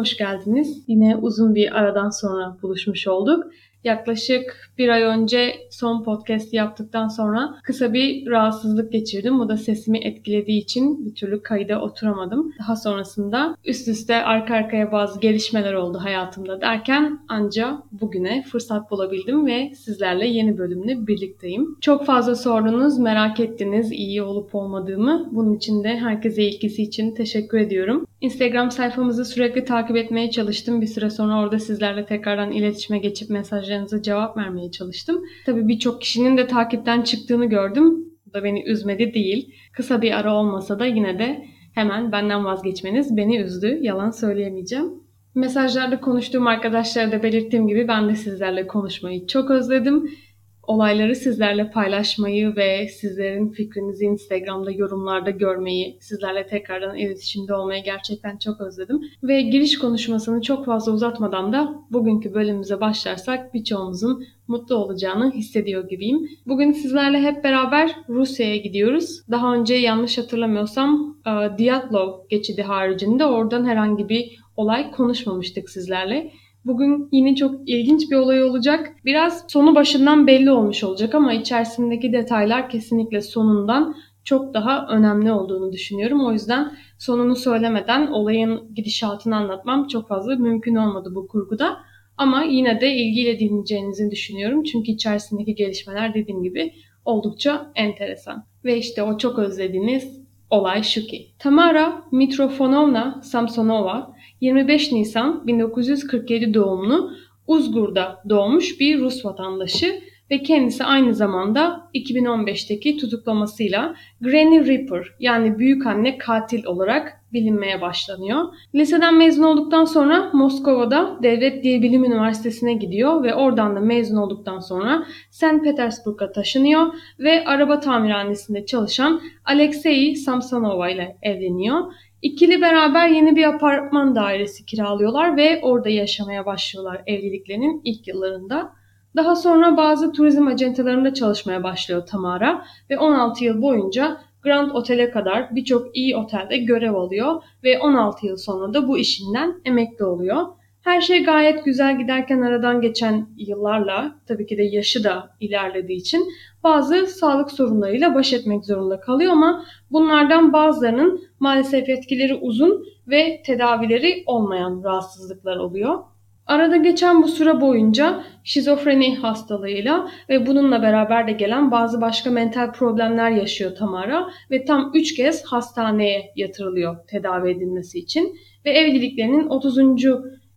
hoş geldiniz. Yine uzun bir aradan sonra buluşmuş olduk. Yaklaşık bir ay önce son podcast yaptıktan sonra kısa bir rahatsızlık geçirdim. Bu da sesimi etkilediği için bir türlü kayda oturamadım. Daha sonrasında üst üste arka arkaya bazı gelişmeler oldu hayatımda derken anca bugüne fırsat bulabildim ve sizlerle yeni bölümle birlikteyim. Çok fazla sordunuz, merak ettiniz iyi olup olmadığımı. Bunun için de herkese ilgisi için teşekkür ediyorum. Instagram sayfamızı sürekli takip etmeye çalıştım. Bir süre sonra orada sizlerle tekrardan iletişime geçip mesajlarınıza cevap vermeye çalıştım. Tabii birçok kişinin de takipten çıktığını gördüm. Bu da beni üzmedi değil. Kısa bir ara olmasa da yine de hemen benden vazgeçmeniz beni üzdü. Yalan söyleyemeyeceğim. Mesajlarda konuştuğum arkadaşlara da belirttiğim gibi ben de sizlerle konuşmayı çok özledim olayları sizlerle paylaşmayı ve sizlerin fikrinizi Instagram'da yorumlarda görmeyi, sizlerle tekrardan iletişimde olmayı gerçekten çok özledim. Ve giriş konuşmasını çok fazla uzatmadan da bugünkü bölümümüze başlarsak birçoğumuzun mutlu olacağını hissediyor gibiyim. Bugün sizlerle hep beraber Rusya'ya gidiyoruz. Daha önce yanlış hatırlamıyorsam e, Dyatlov geçidi haricinde oradan herhangi bir olay konuşmamıştık sizlerle. Bugün yine çok ilginç bir olay olacak. Biraz sonu başından belli olmuş olacak ama içerisindeki detaylar kesinlikle sonundan çok daha önemli olduğunu düşünüyorum. O yüzden sonunu söylemeden olayın gidişatını anlatmam çok fazla mümkün olmadı bu kurguda. Ama yine de ilgiyle dinleyeceğinizi düşünüyorum. Çünkü içerisindeki gelişmeler dediğim gibi oldukça enteresan. Ve işte o çok özlediğiniz olay şu ki. Tamara Mitrofonovna Samsonova 25 Nisan 1947 doğumlu Uzgur'da doğmuş bir Rus vatandaşı ve kendisi aynı zamanda 2015'teki tutuklamasıyla Granny Reaper yani büyük anne katil olarak bilinmeye başlanıyor. Liseden mezun olduktan sonra Moskova'da Devlet Dil Bilim Üniversitesi'ne gidiyor ve oradan da mezun olduktan sonra St. Petersburg'a taşınıyor ve araba tamirhanesinde çalışan Alexei Samsonova ile evleniyor. İkili beraber yeni bir apartman dairesi kiralıyorlar ve orada yaşamaya başlıyorlar evliliklerinin ilk yıllarında. Daha sonra bazı turizm acentalarında çalışmaya başlıyor Tamara ve 16 yıl boyunca Grand Otel'e kadar birçok iyi otelde görev alıyor ve 16 yıl sonra da bu işinden emekli oluyor. Her şey gayet güzel giderken aradan geçen yıllarla tabii ki de yaşı da ilerlediği için bazı sağlık sorunlarıyla baş etmek zorunda kalıyor ama bunlardan bazılarının maalesef etkileri uzun ve tedavileri olmayan rahatsızlıklar oluyor. Arada geçen bu süre boyunca şizofreni hastalığıyla ve bununla beraber de gelen bazı başka mental problemler yaşıyor Tamara ve tam 3 kez hastaneye yatırılıyor tedavi edilmesi için ve evliliklerinin 30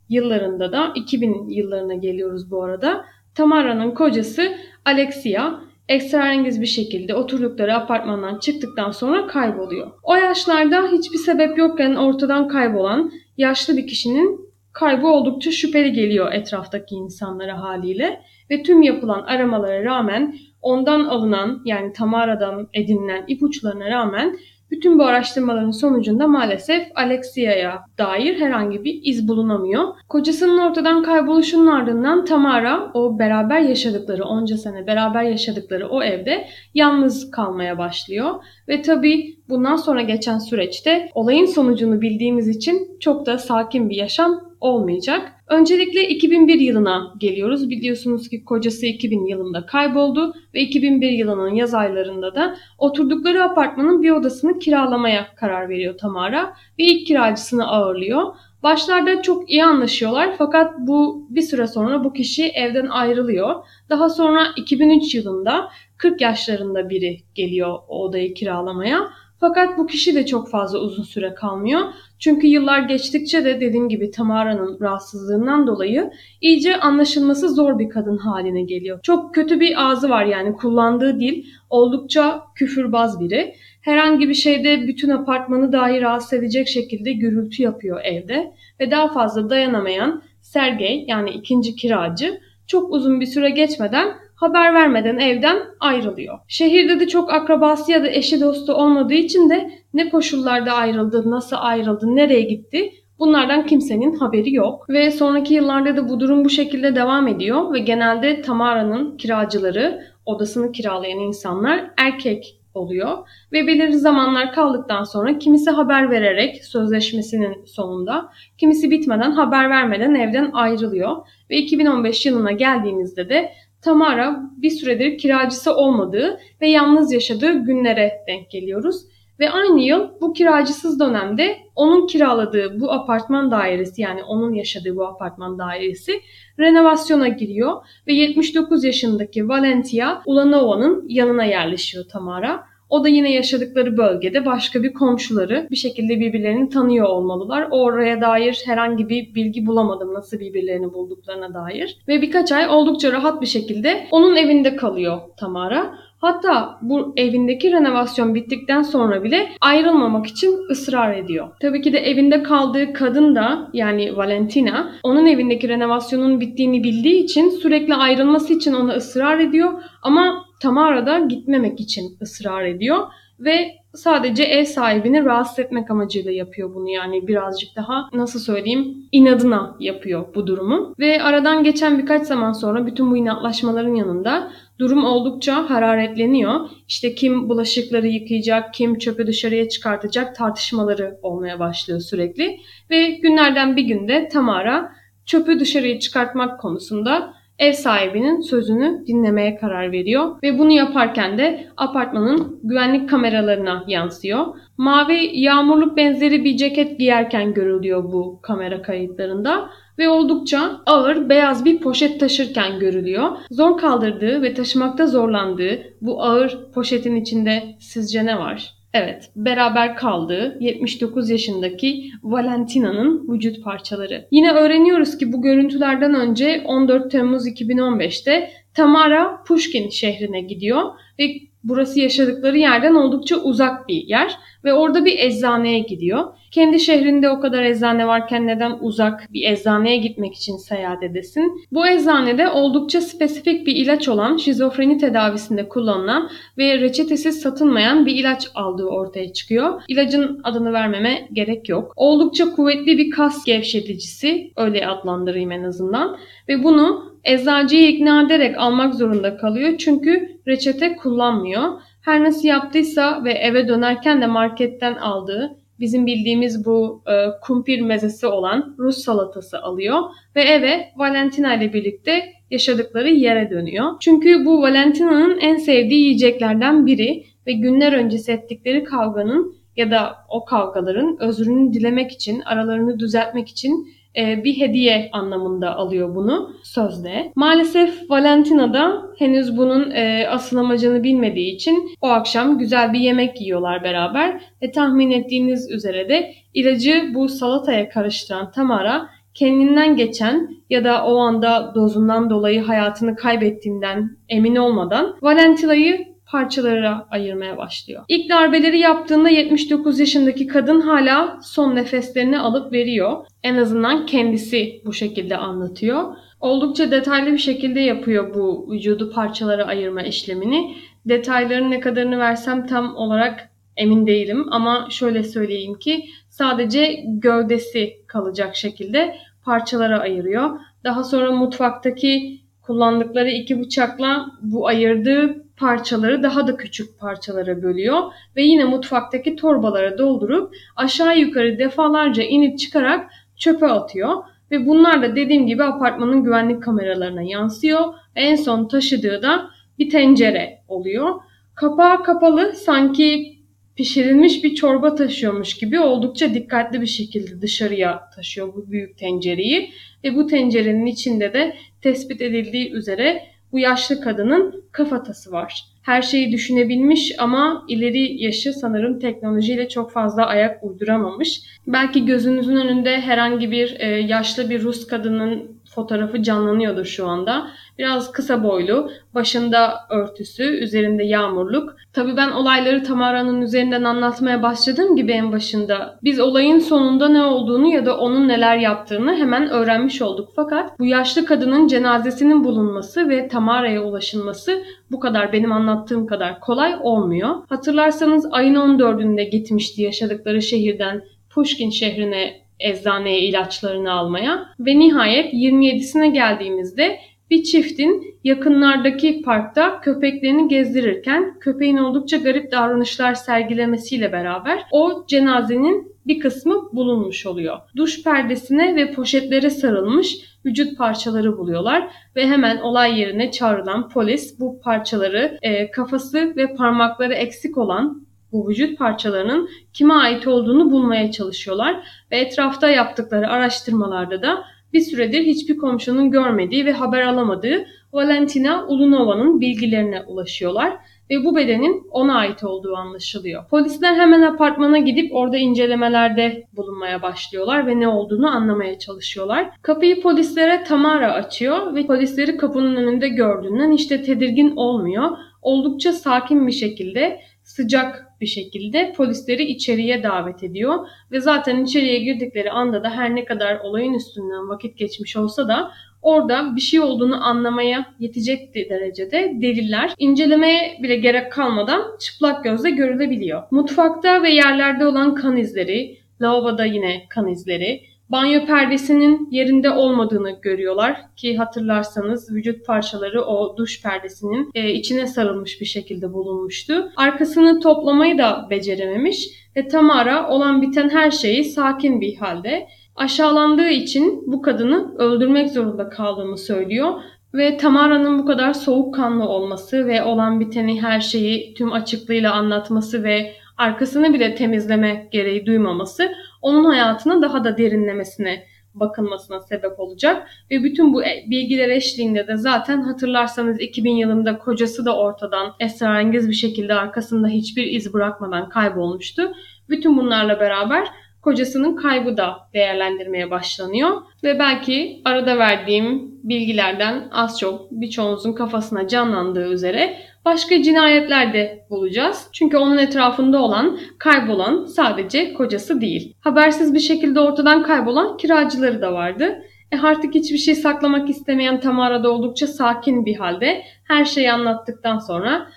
yıllarında da 2000 yıllarına geliyoruz bu arada. Tamara'nın kocası Alexia esrarengiz bir şekilde oturdukları apartmandan çıktıktan sonra kayboluyor. O yaşlarda hiçbir sebep yokken ortadan kaybolan yaşlı bir kişinin kaybı oldukça şüpheli geliyor etraftaki insanlara haliyle ve tüm yapılan aramalara rağmen ondan alınan yani Tamara'dan edinilen ipuçlarına rağmen bütün bu araştırmaların sonucunda maalesef Alexia'ya dair herhangi bir iz bulunamıyor. Kocasının ortadan kayboluşunun ardından Tamara o beraber yaşadıkları, onca sene beraber yaşadıkları o evde yalnız kalmaya başlıyor. Ve tabii bundan sonra geçen süreçte olayın sonucunu bildiğimiz için çok da sakin bir yaşam olmayacak. Öncelikle 2001 yılına geliyoruz. Biliyorsunuz ki kocası 2000 yılında kayboldu ve 2001 yılının yaz aylarında da oturdukları apartmanın bir odasını kiralamaya karar veriyor Tamara ve ilk kiracısını ağırlıyor. Başlarda çok iyi anlaşıyorlar fakat bu bir süre sonra bu kişi evden ayrılıyor. Daha sonra 2003 yılında 40 yaşlarında biri geliyor o odayı kiralamaya. Fakat bu kişi de çok fazla uzun süre kalmıyor. Çünkü yıllar geçtikçe de dediğim gibi Tamara'nın rahatsızlığından dolayı iyice anlaşılması zor bir kadın haline geliyor. Çok kötü bir ağzı var yani kullandığı dil oldukça küfürbaz biri. Herhangi bir şeyde bütün apartmanı dahi rahatsız edecek şekilde gürültü yapıyor evde ve daha fazla dayanamayan Sergey yani ikinci kiracı çok uzun bir süre geçmeden haber vermeden evden ayrılıyor. Şehirde de çok akrabası ya da eşi dostu olmadığı için de ne koşullarda ayrıldı, nasıl ayrıldı, nereye gitti Bunlardan kimsenin haberi yok ve sonraki yıllarda da bu durum bu şekilde devam ediyor ve genelde Tamara'nın kiracıları, odasını kiralayan insanlar erkek oluyor. Ve belirli zamanlar kaldıktan sonra kimisi haber vererek sözleşmesinin sonunda, kimisi bitmeden haber vermeden evden ayrılıyor. Ve 2015 yılına geldiğimizde de Tamara bir süredir kiracısı olmadığı ve yalnız yaşadığı günlere denk geliyoruz. Ve aynı yıl bu kiracısız dönemde onun kiraladığı bu apartman dairesi yani onun yaşadığı bu apartman dairesi renovasyona giriyor ve 79 yaşındaki Valentia Ulanova'nın yanına yerleşiyor Tamara. O da yine yaşadıkları bölgede başka bir komşuları bir şekilde birbirlerini tanıyor olmalılar. Oraya dair herhangi bir bilgi bulamadım nasıl birbirlerini bulduklarına dair. Ve birkaç ay oldukça rahat bir şekilde onun evinde kalıyor Tamara. Hatta bu evindeki renovasyon bittikten sonra bile ayrılmamak için ısrar ediyor. Tabii ki de evinde kaldığı kadın da yani Valentina onun evindeki renovasyonun bittiğini bildiği için sürekli ayrılması için ona ısrar ediyor. Ama Tamara da gitmemek için ısrar ediyor ve sadece ev sahibini rahatsız etmek amacıyla yapıyor bunu. Yani birazcık daha nasıl söyleyeyim inadına yapıyor bu durumu. Ve aradan geçen birkaç zaman sonra bütün bu inatlaşmaların yanında durum oldukça hararetleniyor. İşte kim bulaşıkları yıkayacak, kim çöpü dışarıya çıkartacak tartışmaları olmaya başlıyor sürekli. Ve günlerden bir günde Tamara çöpü dışarıya çıkartmak konusunda ev sahibinin sözünü dinlemeye karar veriyor ve bunu yaparken de apartmanın güvenlik kameralarına yansıyor. Mavi yağmurluk benzeri bir ceket giyerken görülüyor bu kamera kayıtlarında ve oldukça ağır beyaz bir poşet taşırken görülüyor. Zor kaldırdığı ve taşımakta zorlandığı bu ağır poşetin içinde sizce ne var? Evet, beraber kaldığı 79 yaşındaki Valentina'nın vücut parçaları. Yine öğreniyoruz ki bu görüntülerden önce 14 Temmuz 2015'te Tamara Pushkin şehrine gidiyor ve burası yaşadıkları yerden oldukça uzak bir yer ve orada bir eczaneye gidiyor. Kendi şehrinde o kadar eczane varken neden uzak bir eczaneye gitmek için seyahat edesin? Bu eczanede oldukça spesifik bir ilaç olan şizofreni tedavisinde kullanılan ve reçetesiz satılmayan bir ilaç aldığı ortaya çıkıyor. İlacın adını vermeme gerek yok. Oldukça kuvvetli bir kas gevşeticisi, öyle adlandırayım en azından. Ve bunu eczacıyı ikna ederek almak zorunda kalıyor çünkü reçete kullanmıyor. Her nasıl yaptıysa ve eve dönerken de marketten aldığı bizim bildiğimiz bu e, kumpir mezesi olan Rus salatası alıyor ve eve Valentina ile birlikte yaşadıkları yere dönüyor. Çünkü bu Valentina'nın en sevdiği yiyeceklerden biri ve günler öncesi ettikleri kavganın ya da o kavgaların özrünü dilemek için, aralarını düzeltmek için e, bir hediye anlamında alıyor bunu sözde. Maalesef Valentina da henüz bunun e, asıl amacını bilmediği için o akşam güzel bir yemek yiyorlar beraber ve tahmin ettiğiniz üzere de ilacı bu salataya karıştıran Tamara kendinden geçen ya da o anda dozundan dolayı hayatını kaybettiğinden emin olmadan Valentina'yı parçalara ayırmaya başlıyor. İlk darbeleri yaptığında 79 yaşındaki kadın hala son nefeslerini alıp veriyor. En azından kendisi bu şekilde anlatıyor. Oldukça detaylı bir şekilde yapıyor bu vücudu parçalara ayırma işlemini. Detayların ne kadarını versem tam olarak emin değilim ama şöyle söyleyeyim ki sadece gövdesi kalacak şekilde parçalara ayırıyor. Daha sonra mutfaktaki kullandıkları iki bıçakla bu ayırdığı parçaları daha da küçük parçalara bölüyor ve yine mutfaktaki torbalara doldurup aşağı yukarı defalarca inip çıkarak çöpe atıyor. Ve bunlar da dediğim gibi apartmanın güvenlik kameralarına yansıyor. En son taşıdığı da bir tencere oluyor. Kapağı kapalı sanki pişirilmiş bir çorba taşıyormuş gibi oldukça dikkatli bir şekilde dışarıya taşıyor bu büyük tencereyi. Ve bu tencerenin içinde de tespit edildiği üzere bu yaşlı kadının kafatası var. Her şeyi düşünebilmiş ama ileri yaşı sanırım teknolojiyle çok fazla ayak uyduramamış. Belki gözünüzün önünde herhangi bir e, yaşlı bir Rus kadının fotoğrafı canlanıyordur şu anda. Biraz kısa boylu, başında örtüsü, üzerinde yağmurluk. Tabii ben olayları Tamara'nın üzerinden anlatmaya başladığım gibi en başında biz olayın sonunda ne olduğunu ya da onun neler yaptığını hemen öğrenmiş olduk. Fakat bu yaşlı kadının cenazesinin bulunması ve Tamara'ya ulaşılması bu kadar benim anlattığım kadar kolay olmuyor. Hatırlarsanız ayın 14'ünde gitmişti yaşadıkları şehirden Pushkin şehrine eczaneye ilaçlarını almaya ve nihayet 27'sine geldiğimizde bir çiftin yakınlardaki parkta köpeklerini gezdirirken köpeğin oldukça garip davranışlar sergilemesiyle beraber o cenazenin bir kısmı bulunmuş oluyor. Duş perdesine ve poşetlere sarılmış vücut parçaları buluyorlar ve hemen olay yerine çağrılan polis bu parçaları e, kafası ve parmakları eksik olan bu vücut parçalarının kime ait olduğunu bulmaya çalışıyorlar ve etrafta yaptıkları araştırmalarda da bir süredir hiçbir komşunun görmediği ve haber alamadığı Valentina Ulunova'nın bilgilerine ulaşıyorlar ve bu bedenin ona ait olduğu anlaşılıyor. Polisler hemen apartmana gidip orada incelemelerde bulunmaya başlıyorlar ve ne olduğunu anlamaya çalışıyorlar. Kapıyı polislere Tamara açıyor ve polisleri kapının önünde gördüğünden işte tedirgin olmuyor. Oldukça sakin bir şekilde sıcak bir şekilde polisleri içeriye davet ediyor ve zaten içeriye girdikleri anda da her ne kadar olayın üstünden vakit geçmiş olsa da orada bir şey olduğunu anlamaya yetecek derecede deliller incelemeye bile gerek kalmadan çıplak gözle görülebiliyor. Mutfakta ve yerlerde olan kan izleri, lavaboda yine kan izleri, banyo perdesinin yerinde olmadığını görüyorlar ki hatırlarsanız vücut parçaları o duş perdesinin e, içine sarılmış bir şekilde bulunmuştu. Arkasını toplamayı da becerememiş ve Tamara olan biten her şeyi sakin bir halde aşağılandığı için bu kadını öldürmek zorunda kaldığını söylüyor ve Tamara'nın bu kadar soğukkanlı olması ve olan biteni her şeyi tüm açıklığıyla anlatması ve arkasını bile temizleme gereği duymaması onun hayatının daha da derinlemesine bakılmasına sebep olacak. Ve bütün bu e, bilgiler eşliğinde de zaten hatırlarsanız 2000 yılında kocası da ortadan esrarengiz bir şekilde arkasında hiçbir iz bırakmadan kaybolmuştu. Bütün bunlarla beraber kocasının kaybı da değerlendirmeye başlanıyor. Ve belki arada verdiğim bilgilerden az çok birçoğunuzun kafasına canlandığı üzere başka cinayetler de bulacağız. Çünkü onun etrafında olan, kaybolan sadece kocası değil. Habersiz bir şekilde ortadan kaybolan kiracıları da vardı. E artık hiçbir şey saklamak istemeyen Tamara da oldukça sakin bir halde her şeyi anlattıktan sonra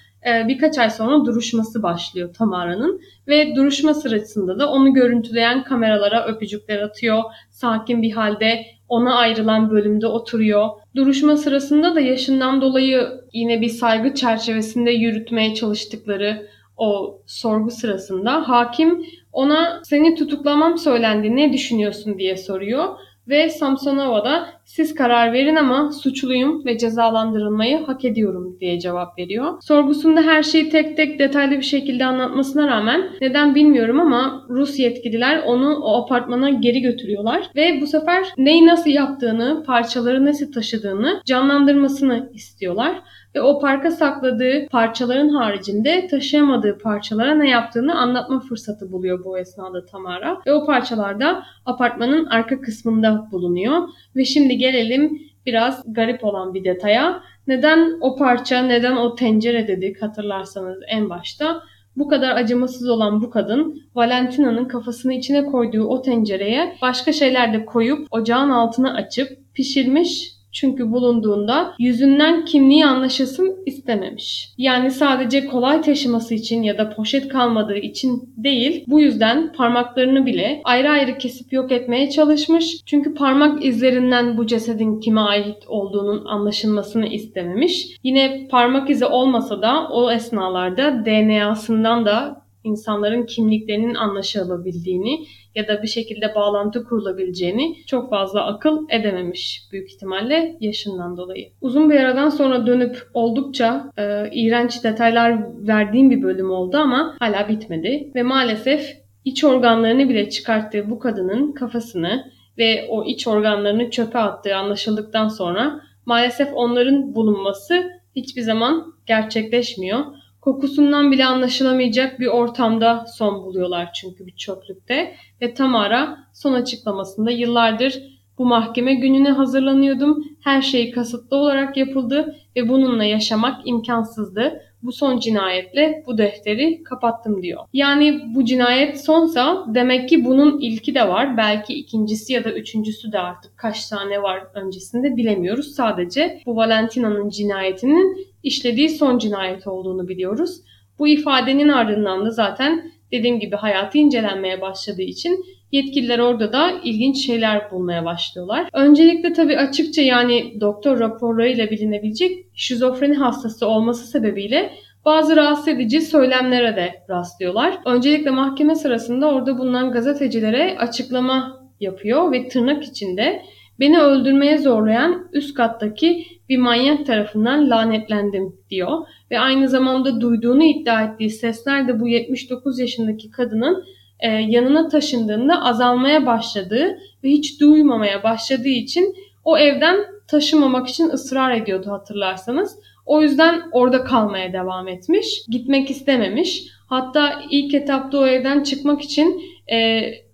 birkaç ay sonra duruşması başlıyor Tamara'nın ve duruşma sırasında da onu görüntüleyen kameralara öpücükler atıyor. Sakin bir halde ona ayrılan bölümde oturuyor. Duruşma sırasında da yaşından dolayı yine bir saygı çerçevesinde yürütmeye çalıştıkları o sorgu sırasında hakim ona seni tutuklamam söylendi ne düşünüyorsun diye soruyor ve Samsonova da siz karar verin ama suçluyum ve cezalandırılmayı hak ediyorum diye cevap veriyor. Sorgusunda her şeyi tek tek detaylı bir şekilde anlatmasına rağmen neden bilmiyorum ama Rus yetkililer onu o apartmana geri götürüyorlar ve bu sefer neyi nasıl yaptığını, parçaları nasıl taşıdığını canlandırmasını istiyorlar ve o parka sakladığı parçaların haricinde taşıyamadığı parçalara ne yaptığını anlatma fırsatı buluyor bu esnada Tamara. Ve o parçalar da apartmanın arka kısmında bulunuyor. Ve şimdi gelelim biraz garip olan bir detaya. Neden o parça, neden o tencere dedik hatırlarsanız en başta. Bu kadar acımasız olan bu kadın Valentina'nın kafasını içine koyduğu o tencereye başka şeyler de koyup ocağın altını açıp pişirmiş çünkü bulunduğunda yüzünden kimliği anlaşılsın istememiş. Yani sadece kolay taşıması için ya da poşet kalmadığı için değil, bu yüzden parmaklarını bile ayrı ayrı kesip yok etmeye çalışmış. Çünkü parmak izlerinden bu cesedin kime ait olduğunun anlaşılmasını istememiş. Yine parmak izi olmasa da o esnalarda DNA'sından da insanların kimliklerinin anlaşılabildiğini ya da bir şekilde bağlantı kurulabileceğini çok fazla akıl edememiş büyük ihtimalle yaşından dolayı. Uzun bir aradan sonra dönüp oldukça e, iğrenç detaylar verdiğim bir bölüm oldu ama hala bitmedi ve maalesef iç organlarını bile çıkarttığı bu kadının kafasını ve o iç organlarını çöpe attığı anlaşıldıktan sonra maalesef onların bulunması hiçbir zaman gerçekleşmiyor. Kokusundan bile anlaşılamayacak bir ortamda son buluyorlar çünkü bir çöplükte. Ve Tamara son açıklamasında yıllardır bu mahkeme gününe hazırlanıyordum. Her şey kasıtlı olarak yapıldı ve bununla yaşamak imkansızdı. Bu son cinayetle bu defteri kapattım diyor. Yani bu cinayet sonsa demek ki bunun ilki de var. Belki ikincisi ya da üçüncüsü de artık kaç tane var öncesinde bilemiyoruz. Sadece bu Valentina'nın cinayetinin işlediği son cinayet olduğunu biliyoruz. Bu ifadenin ardından da zaten dediğim gibi hayatı incelenmeye başladığı için Yetkililer orada da ilginç şeyler bulmaya başlıyorlar. Öncelikle tabii açıkça yani doktor raporlarıyla bilinebilecek şizofreni hastası olması sebebiyle bazı rahatsız edici söylemlere de rastlıyorlar. Öncelikle mahkeme sırasında orada bulunan gazetecilere açıklama yapıyor ve tırnak içinde beni öldürmeye zorlayan üst kattaki bir manyak tarafından lanetlendim diyor. Ve aynı zamanda duyduğunu iddia ettiği sesler de bu 79 yaşındaki kadının e, yanına taşındığında azalmaya başladığı ve hiç duymamaya başladığı için o evden taşımamak için ısrar ediyordu hatırlarsanız. O yüzden orada kalmaya devam etmiş. Gitmek istememiş. Hatta ilk etapta o evden çıkmak için e,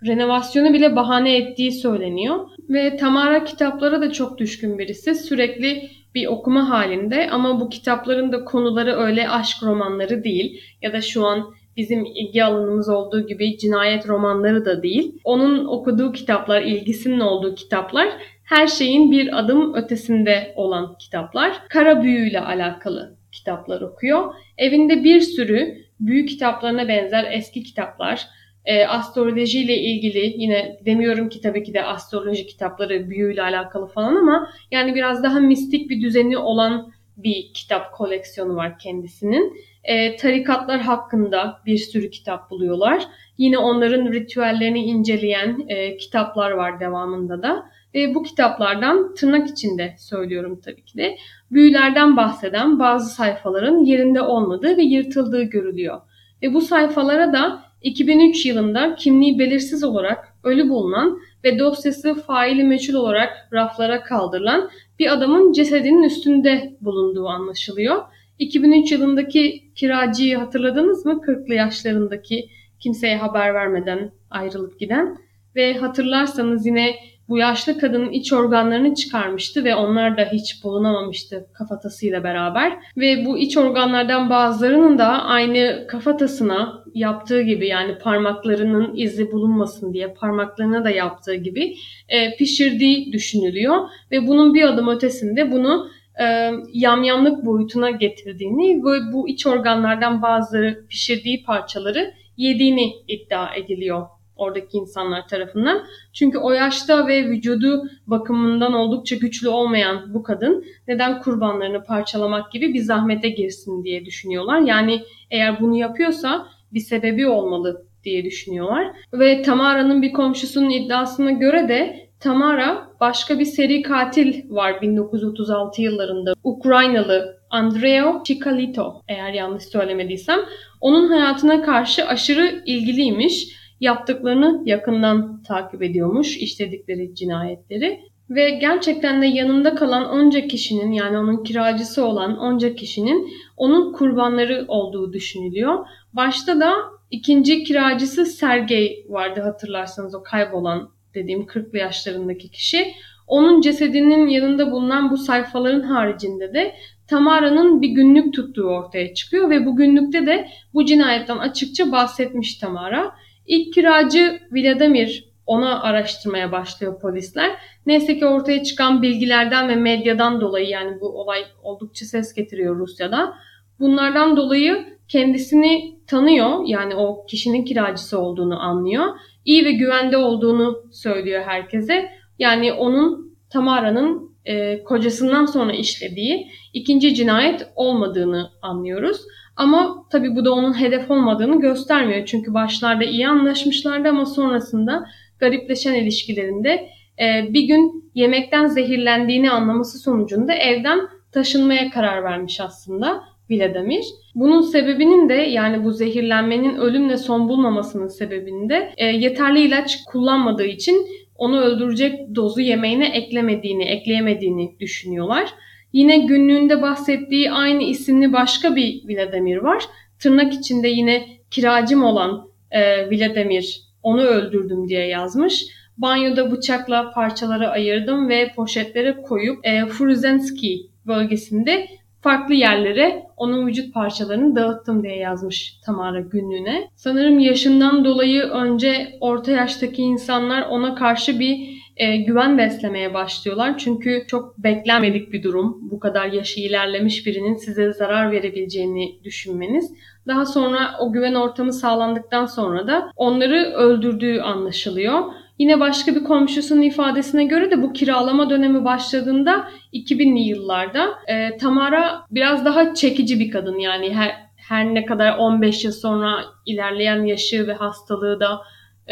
renovasyonu bile bahane ettiği söyleniyor. Ve Tamara kitaplara da çok düşkün birisi. Sürekli bir okuma halinde ama bu kitapların da konuları öyle aşk romanları değil ya da şu an bizim ilgi alanımız olduğu gibi cinayet romanları da değil. Onun okuduğu kitaplar, ilgisinin olduğu kitaplar her şeyin bir adım ötesinde olan kitaplar. Kara büyüyle alakalı kitaplar okuyor. Evinde bir sürü büyük kitaplarına benzer eski kitaplar, e, astrolojiyle ilgili yine demiyorum ki tabii ki de astroloji kitapları büyüyle alakalı falan ama yani biraz daha mistik bir düzeni olan bir kitap koleksiyonu var kendisinin. E, tarikatlar hakkında bir sürü kitap buluyorlar. Yine onların ritüellerini inceleyen e, kitaplar var devamında da. Ve bu kitaplardan tırnak içinde söylüyorum tabii ki de büyülerden bahseden bazı sayfaların yerinde olmadığı ve yırtıldığı görülüyor. Ve bu sayfalara da 2003 yılında kimliği belirsiz olarak ölü bulunan ve dosyası faili meçhul olarak raflara kaldırılan bir adamın cesedinin üstünde bulunduğu anlaşılıyor. 2003 yılındaki kiracıyı hatırladınız mı? 40'lı yaşlarındaki kimseye haber vermeden ayrılıp giden ve hatırlarsanız yine bu yaşlı kadının iç organlarını çıkarmıştı ve onlar da hiç bulunamamıştı kafatasıyla beraber. Ve bu iç organlardan bazılarının da aynı kafatasına yaptığı gibi yani parmaklarının izi bulunmasın diye parmaklarına da yaptığı gibi e, pişirdiği düşünülüyor. Ve bunun bir adım ötesinde bunu e, yamyamlık boyutuna getirdiğini ve bu iç organlardan bazıları pişirdiği parçaları yediğini iddia ediliyor oradaki insanlar tarafından. Çünkü o yaşta ve vücudu bakımından oldukça güçlü olmayan bu kadın neden kurbanlarını parçalamak gibi bir zahmete girsin diye düşünüyorlar. Yani eğer bunu yapıyorsa bir sebebi olmalı diye düşünüyorlar. Ve Tamara'nın bir komşusunun iddiasına göre de Tamara başka bir seri katil var 1936 yıllarında. Ukraynalı Andreo Chicalito eğer yanlış söylemediysem. Onun hayatına karşı aşırı ilgiliymiş yaptıklarını yakından takip ediyormuş, işledikleri cinayetleri. Ve gerçekten de yanında kalan onca kişinin yani onun kiracısı olan onca kişinin onun kurbanları olduğu düşünülüyor. Başta da ikinci kiracısı Sergey vardı hatırlarsanız o kaybolan dediğim 40'lı yaşlarındaki kişi. Onun cesedinin yanında bulunan bu sayfaların haricinde de Tamara'nın bir günlük tuttuğu ortaya çıkıyor ve bu günlükte de bu cinayetten açıkça bahsetmiş Tamara. İlk kiracı Vladimir ona araştırmaya başlıyor polisler. Neyse ki ortaya çıkan bilgilerden ve medyadan dolayı yani bu olay oldukça ses getiriyor Rusya'da. Bunlardan dolayı kendisini tanıyor yani o kişinin kiracısı olduğunu anlıyor. İyi ve güvende olduğunu söylüyor herkese. Yani onun Tamara'nın e, kocasından sonra işlediği ikinci cinayet olmadığını anlıyoruz. Ama tabii bu da onun hedef olmadığını göstermiyor. Çünkü başlarda iyi anlaşmışlardı ama sonrasında garipleşen ilişkilerinde e, bir gün yemekten zehirlendiğini anlaması sonucunda evden taşınmaya karar vermiş aslında Vladimir. Bunun sebebinin de yani bu zehirlenmenin ölümle son bulmamasının sebebini de e, yeterli ilaç kullanmadığı için onu öldürecek dozu yemeğine eklemediğini, ekleyemediğini düşünüyorlar. Yine günlüğünde bahsettiği aynı isimli başka bir Vladimir var. Tırnak içinde yine kiracım olan e, Vladimir onu öldürdüm diye yazmış. Banyoda bıçakla parçalara ayırdım ve poşetlere koyup e, Fruzenski bölgesinde farklı yerlere onun vücut parçalarını dağıttım diye yazmış Tamara günlüğüne. Sanırım yaşından dolayı önce orta yaştaki insanlar ona karşı bir e, güven beslemeye başlıyorlar. Çünkü çok beklenmedik bir durum. Bu kadar yaşı ilerlemiş birinin size zarar verebileceğini düşünmeniz. Daha sonra o güven ortamı sağlandıktan sonra da onları öldürdüğü anlaşılıyor. Yine başka bir komşusunun ifadesine göre de bu kiralama dönemi başladığında 2000'li yıllarda e, Tamara biraz daha çekici bir kadın yani her, her ne kadar 15 yıl sonra ilerleyen yaşı ve hastalığı da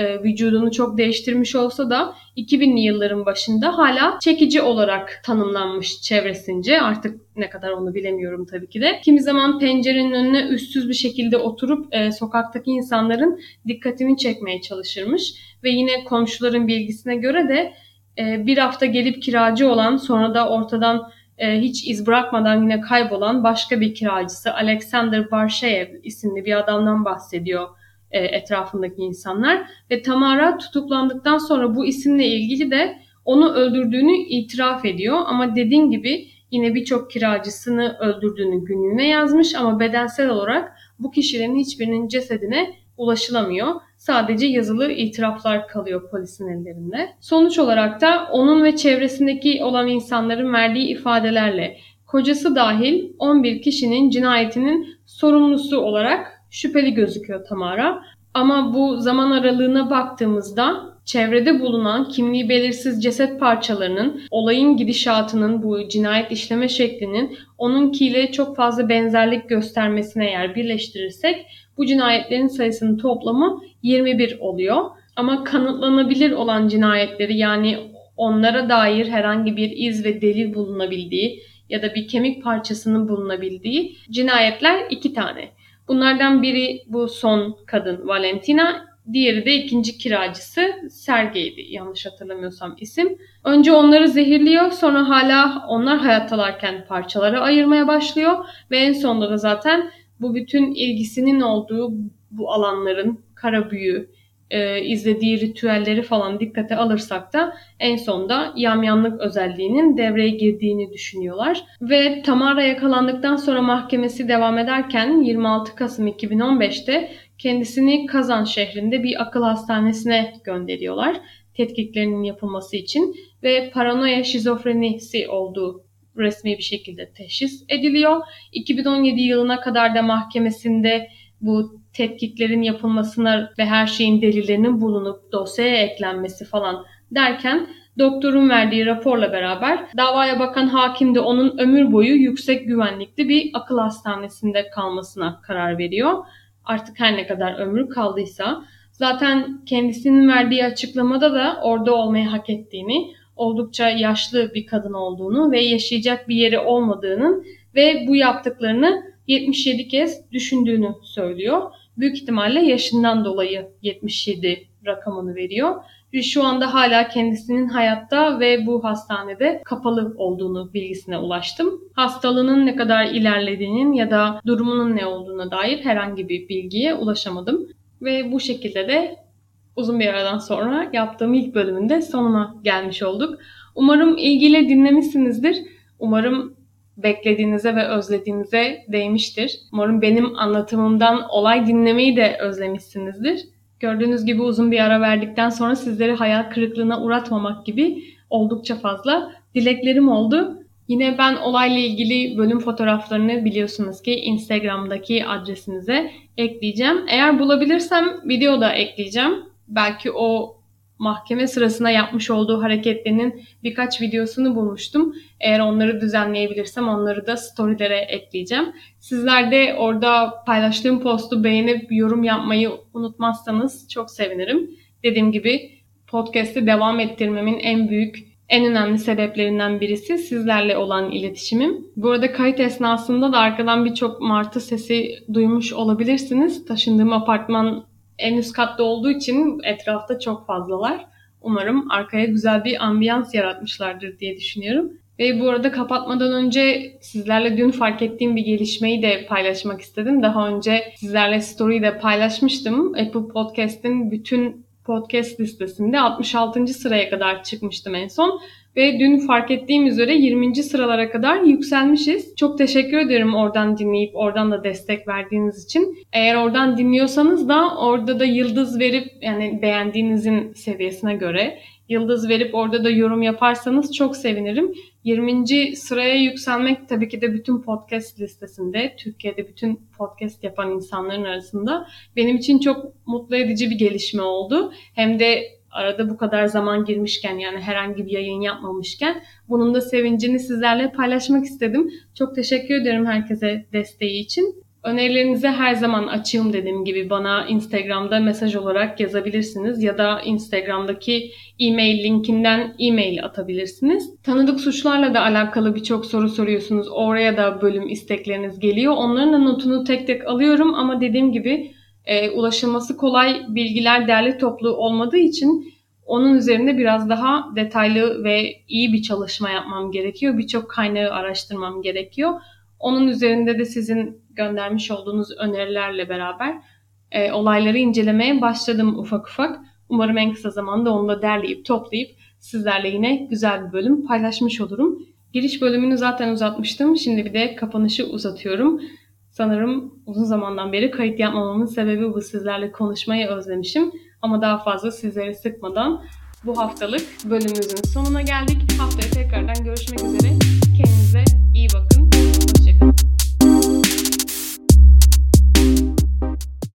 e, vücudunu çok değiştirmiş olsa da 2000'li yılların başında hala çekici olarak tanımlanmış çevresince. Artık ne kadar onu bilemiyorum tabii ki de. Kimi zaman pencerenin önüne üstsüz bir şekilde oturup e, sokaktaki insanların dikkatini çekmeye çalışırmış. Ve yine komşuların bilgisine göre de e, bir hafta gelip kiracı olan sonra da ortadan e, hiç iz bırakmadan yine kaybolan başka bir kiracısı Alexander Barsheyev isimli bir adamdan bahsediyor e, etrafındaki insanlar. Ve Tamara tutuklandıktan sonra bu isimle ilgili de onu öldürdüğünü itiraf ediyor. Ama dediğim gibi yine birçok kiracısını öldürdüğünü günlüğüne yazmış ama bedensel olarak bu kişilerin hiçbirinin cesedine ulaşılamıyor. Sadece yazılı itiraflar kalıyor polisin ellerinde. Sonuç olarak da onun ve çevresindeki olan insanların verdiği ifadelerle kocası dahil 11 kişinin cinayetinin sorumlusu olarak şüpheli gözüküyor Tamara. Ama bu zaman aralığına baktığımızda çevrede bulunan kimliği belirsiz ceset parçalarının olayın gidişatının bu cinayet işleme şeklinin onunkiyle çok fazla benzerlik göstermesine eğer birleştirirsek bu cinayetlerin sayısının toplamı 21 oluyor. Ama kanıtlanabilir olan cinayetleri yani onlara dair herhangi bir iz ve delil bulunabildiği ya da bir kemik parçasının bulunabildiği cinayetler iki tane. Bunlardan biri bu son kadın Valentina, diğeri de ikinci kiracısı Sergey'di yanlış hatırlamıyorsam isim. Önce onları zehirliyor sonra hala onlar hayattalarken parçalara ayırmaya başlıyor ve en sonunda da zaten bu bütün ilgisinin olduğu bu alanların kara büyü, e, izlediği ritüelleri falan dikkate alırsak da en sonda yamyanlık özelliğinin devreye girdiğini düşünüyorlar. Ve Tamara yakalandıktan sonra mahkemesi devam ederken 26 Kasım 2015'te kendisini Kazan şehrinde bir akıl hastanesine gönderiyorlar tetkiklerinin yapılması için ve paranoya şizofrenisi olduğu resmi bir şekilde teşhis ediliyor. 2017 yılına kadar da mahkemesinde bu tetkiklerin yapılmasına ve her şeyin delillerinin bulunup dosyaya eklenmesi falan derken doktorun verdiği raporla beraber davaya bakan hakim de onun ömür boyu yüksek güvenlikli bir akıl hastanesinde kalmasına karar veriyor. Artık her ne kadar ömrü kaldıysa zaten kendisinin verdiği açıklamada da orada olmayı hak ettiğini, oldukça yaşlı bir kadın olduğunu ve yaşayacak bir yeri olmadığının ve bu yaptıklarını 77 kez düşündüğünü söylüyor. Büyük ihtimalle yaşından dolayı 77 rakamını veriyor. Ve şu anda hala kendisinin hayatta ve bu hastanede kapalı olduğunu bilgisine ulaştım. Hastalığının ne kadar ilerlediğinin ya da durumunun ne olduğuna dair herhangi bir bilgiye ulaşamadım. Ve bu şekilde de uzun bir aradan sonra yaptığım ilk bölümünde sonuna gelmiş olduk. Umarım ilgiyle dinlemişsinizdir. Umarım beklediğinize ve özlediğinize değmiştir. Umarım benim anlatımımdan olay dinlemeyi de özlemişsinizdir. Gördüğünüz gibi uzun bir ara verdikten sonra sizleri hayal kırıklığına uğratmamak gibi oldukça fazla dileklerim oldu. Yine ben olayla ilgili bölüm fotoğraflarını biliyorsunuz ki Instagram'daki adresinize ekleyeceğim. Eğer bulabilirsem video da ekleyeceğim. Belki o mahkeme sırasında yapmış olduğu hareketlerinin birkaç videosunu bulmuştum. Eğer onları düzenleyebilirsem onları da storylere ekleyeceğim. Sizler de orada paylaştığım postu beğenip yorum yapmayı unutmazsanız çok sevinirim. Dediğim gibi podcast'i devam ettirmemin en büyük en önemli sebeplerinden birisi sizlerle olan iletişimim. Bu arada kayıt esnasında da arkadan birçok martı sesi duymuş olabilirsiniz. Taşındığım apartman en üst katta olduğu için etrafta çok fazlalar. Umarım arkaya güzel bir ambiyans yaratmışlardır diye düşünüyorum. Ve bu arada kapatmadan önce sizlerle dün fark ettiğim bir gelişmeyi de paylaşmak istedim. Daha önce sizlerle story'yi de paylaşmıştım. Apple Podcast'in bütün podcast listesinde 66. sıraya kadar çıkmıştım en son. Ve dün fark ettiğim üzere 20. sıralara kadar yükselmişiz. Çok teşekkür ederim oradan dinleyip oradan da destek verdiğiniz için. Eğer oradan dinliyorsanız da orada da yıldız verip yani beğendiğinizin seviyesine göre yıldız verip orada da yorum yaparsanız çok sevinirim. 20. sıraya yükselmek tabii ki de bütün podcast listesinde, Türkiye'de bütün podcast yapan insanların arasında benim için çok mutlu edici bir gelişme oldu. Hem de arada bu kadar zaman girmişken yani herhangi bir yayın yapmamışken bunun da sevincini sizlerle paylaşmak istedim. Çok teşekkür ederim herkese desteği için. Önerilerinize her zaman açığım dediğim gibi bana Instagram'da mesaj olarak yazabilirsiniz ya da Instagram'daki e-mail linkinden e-mail atabilirsiniz. Tanıdık suçlarla da alakalı birçok soru soruyorsunuz. Oraya da bölüm istekleriniz geliyor. Onların da notunu tek tek alıyorum ama dediğim gibi e, ulaşılması kolay bilgiler derli toplu olmadığı için onun üzerinde biraz daha detaylı ve iyi bir çalışma yapmam gerekiyor. Birçok kaynağı araştırmam gerekiyor. Onun üzerinde de sizin göndermiş olduğunuz önerilerle beraber e, olayları incelemeye başladım ufak ufak. Umarım en kısa zamanda onu da derleyip toplayıp sizlerle yine güzel bir bölüm paylaşmış olurum. Giriş bölümünü zaten uzatmıştım. Şimdi bir de kapanışı uzatıyorum. Sanırım uzun zamandan beri kayıt yapmamamın sebebi bu. Sizlerle konuşmayı özlemişim. Ama daha fazla sizleri sıkmadan bu haftalık bölümümüzün sonuna geldik. Haftaya tekrardan görüşmek üzere. Kendinize